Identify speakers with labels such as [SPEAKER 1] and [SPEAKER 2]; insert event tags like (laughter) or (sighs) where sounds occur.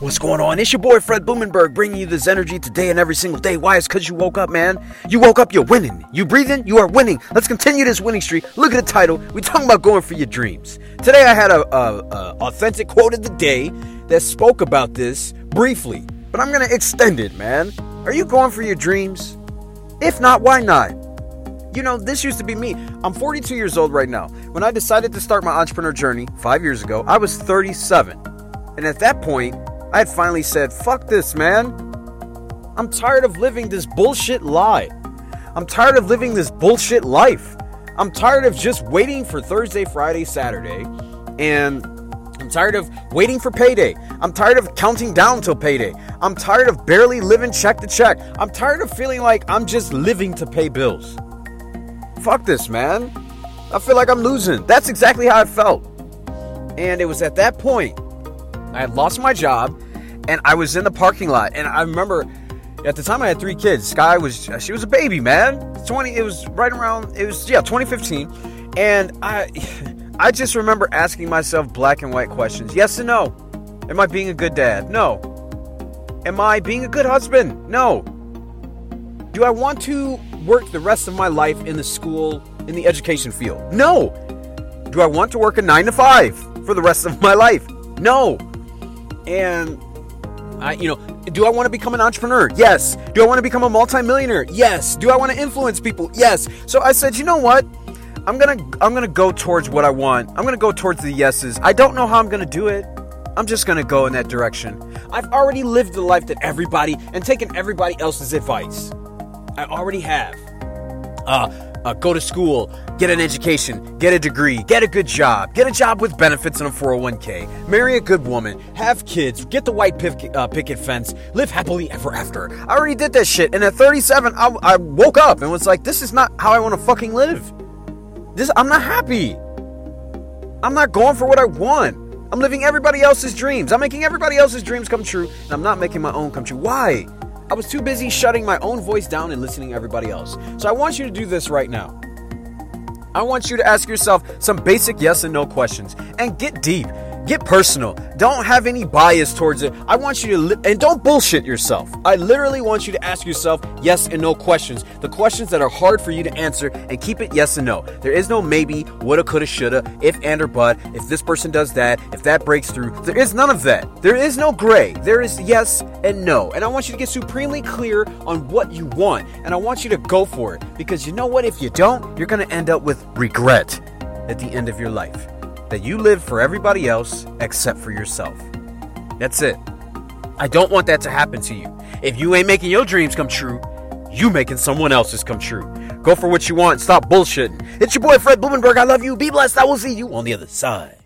[SPEAKER 1] What's going on? It's your boy Fred Blumenberg bringing you this energy today and every single day. Why? It's because you woke up, man. You woke up, you're winning. You breathing, you are winning. Let's continue this winning streak. Look at the title. we talking about going for your dreams. Today I had a, a, a authentic quote of the day that spoke about this briefly, but I'm gonna extend it, man. Are you going for your dreams? If not, why not? You know, this used to be me. I'm 42 years old right now. When I decided to start my entrepreneur journey five years ago, I was 37. And at that point, I had finally said, fuck this, man. I'm tired of living this bullshit lie. I'm tired of living this bullshit life. I'm tired of just waiting for Thursday, Friday, Saturday, and I'm tired of waiting for payday. I'm tired of counting down till payday. I'm tired of barely living check to check. I'm tired of feeling like I'm just living to pay bills. Fuck this, man. I feel like I'm losing. That's exactly how I felt. And it was at that point I had lost my job and I was in the parking lot. And I remember at the time I had three kids. Sky was, she was a baby, man. 20, it was right around, it was, yeah, 2015. And I, (sighs) I just remember asking myself black and white questions yes and no. Am I being a good dad? No. Am I being a good husband? No. Do I want to work the rest of my life in the school, in the education field? No. Do I want to work a nine to five for the rest of my life? No. And I, you know, do I want to become an entrepreneur? Yes. Do I want to become a multimillionaire? Yes. Do I want to influence people? Yes. So I said, you know what? I'm gonna I'm gonna go towards what I want. I'm gonna go towards the yeses. I don't know how I'm gonna do it. I'm just gonna go in that direction. I've already lived the life that everybody and taken everybody else's advice. I already have. Uh, uh, go to school, get an education, get a degree, get a good job, get a job with benefits and a 401k, marry a good woman, have kids, get the white picket, uh, picket fence, live happily ever after. I already did that shit, and at 37, I, I woke up and was like, this is not how I want to fucking live. This, I'm not happy. I'm not going for what I want. I'm living everybody else's dreams. I'm making everybody else's dreams come true, and I'm not making my own come true. Why? I was too busy shutting my own voice down and listening to everybody else. So I want you to do this right now. I want you to ask yourself some basic yes and no questions and get deep. Get personal. Don't have any bias towards it. I want you to, li- and don't bullshit yourself. I literally want you to ask yourself yes and no questions. The questions that are hard for you to answer and keep it yes and no. There is no maybe, woulda, coulda, shoulda, if and or but, if this person does that, if that breaks through. There is none of that. There is no gray. There is yes and no. And I want you to get supremely clear on what you want. And I want you to go for it. Because you know what? If you don't, you're going to end up with regret at the end of your life that you live for everybody else except for yourself. That's it. I don't want that to happen to you. If you ain't making your dreams come true, you making someone else's come true. Go for what you want. Stop bullshitting. It's your boy Fred Blumenberg. I love you. Be blessed. I will see you on the other side.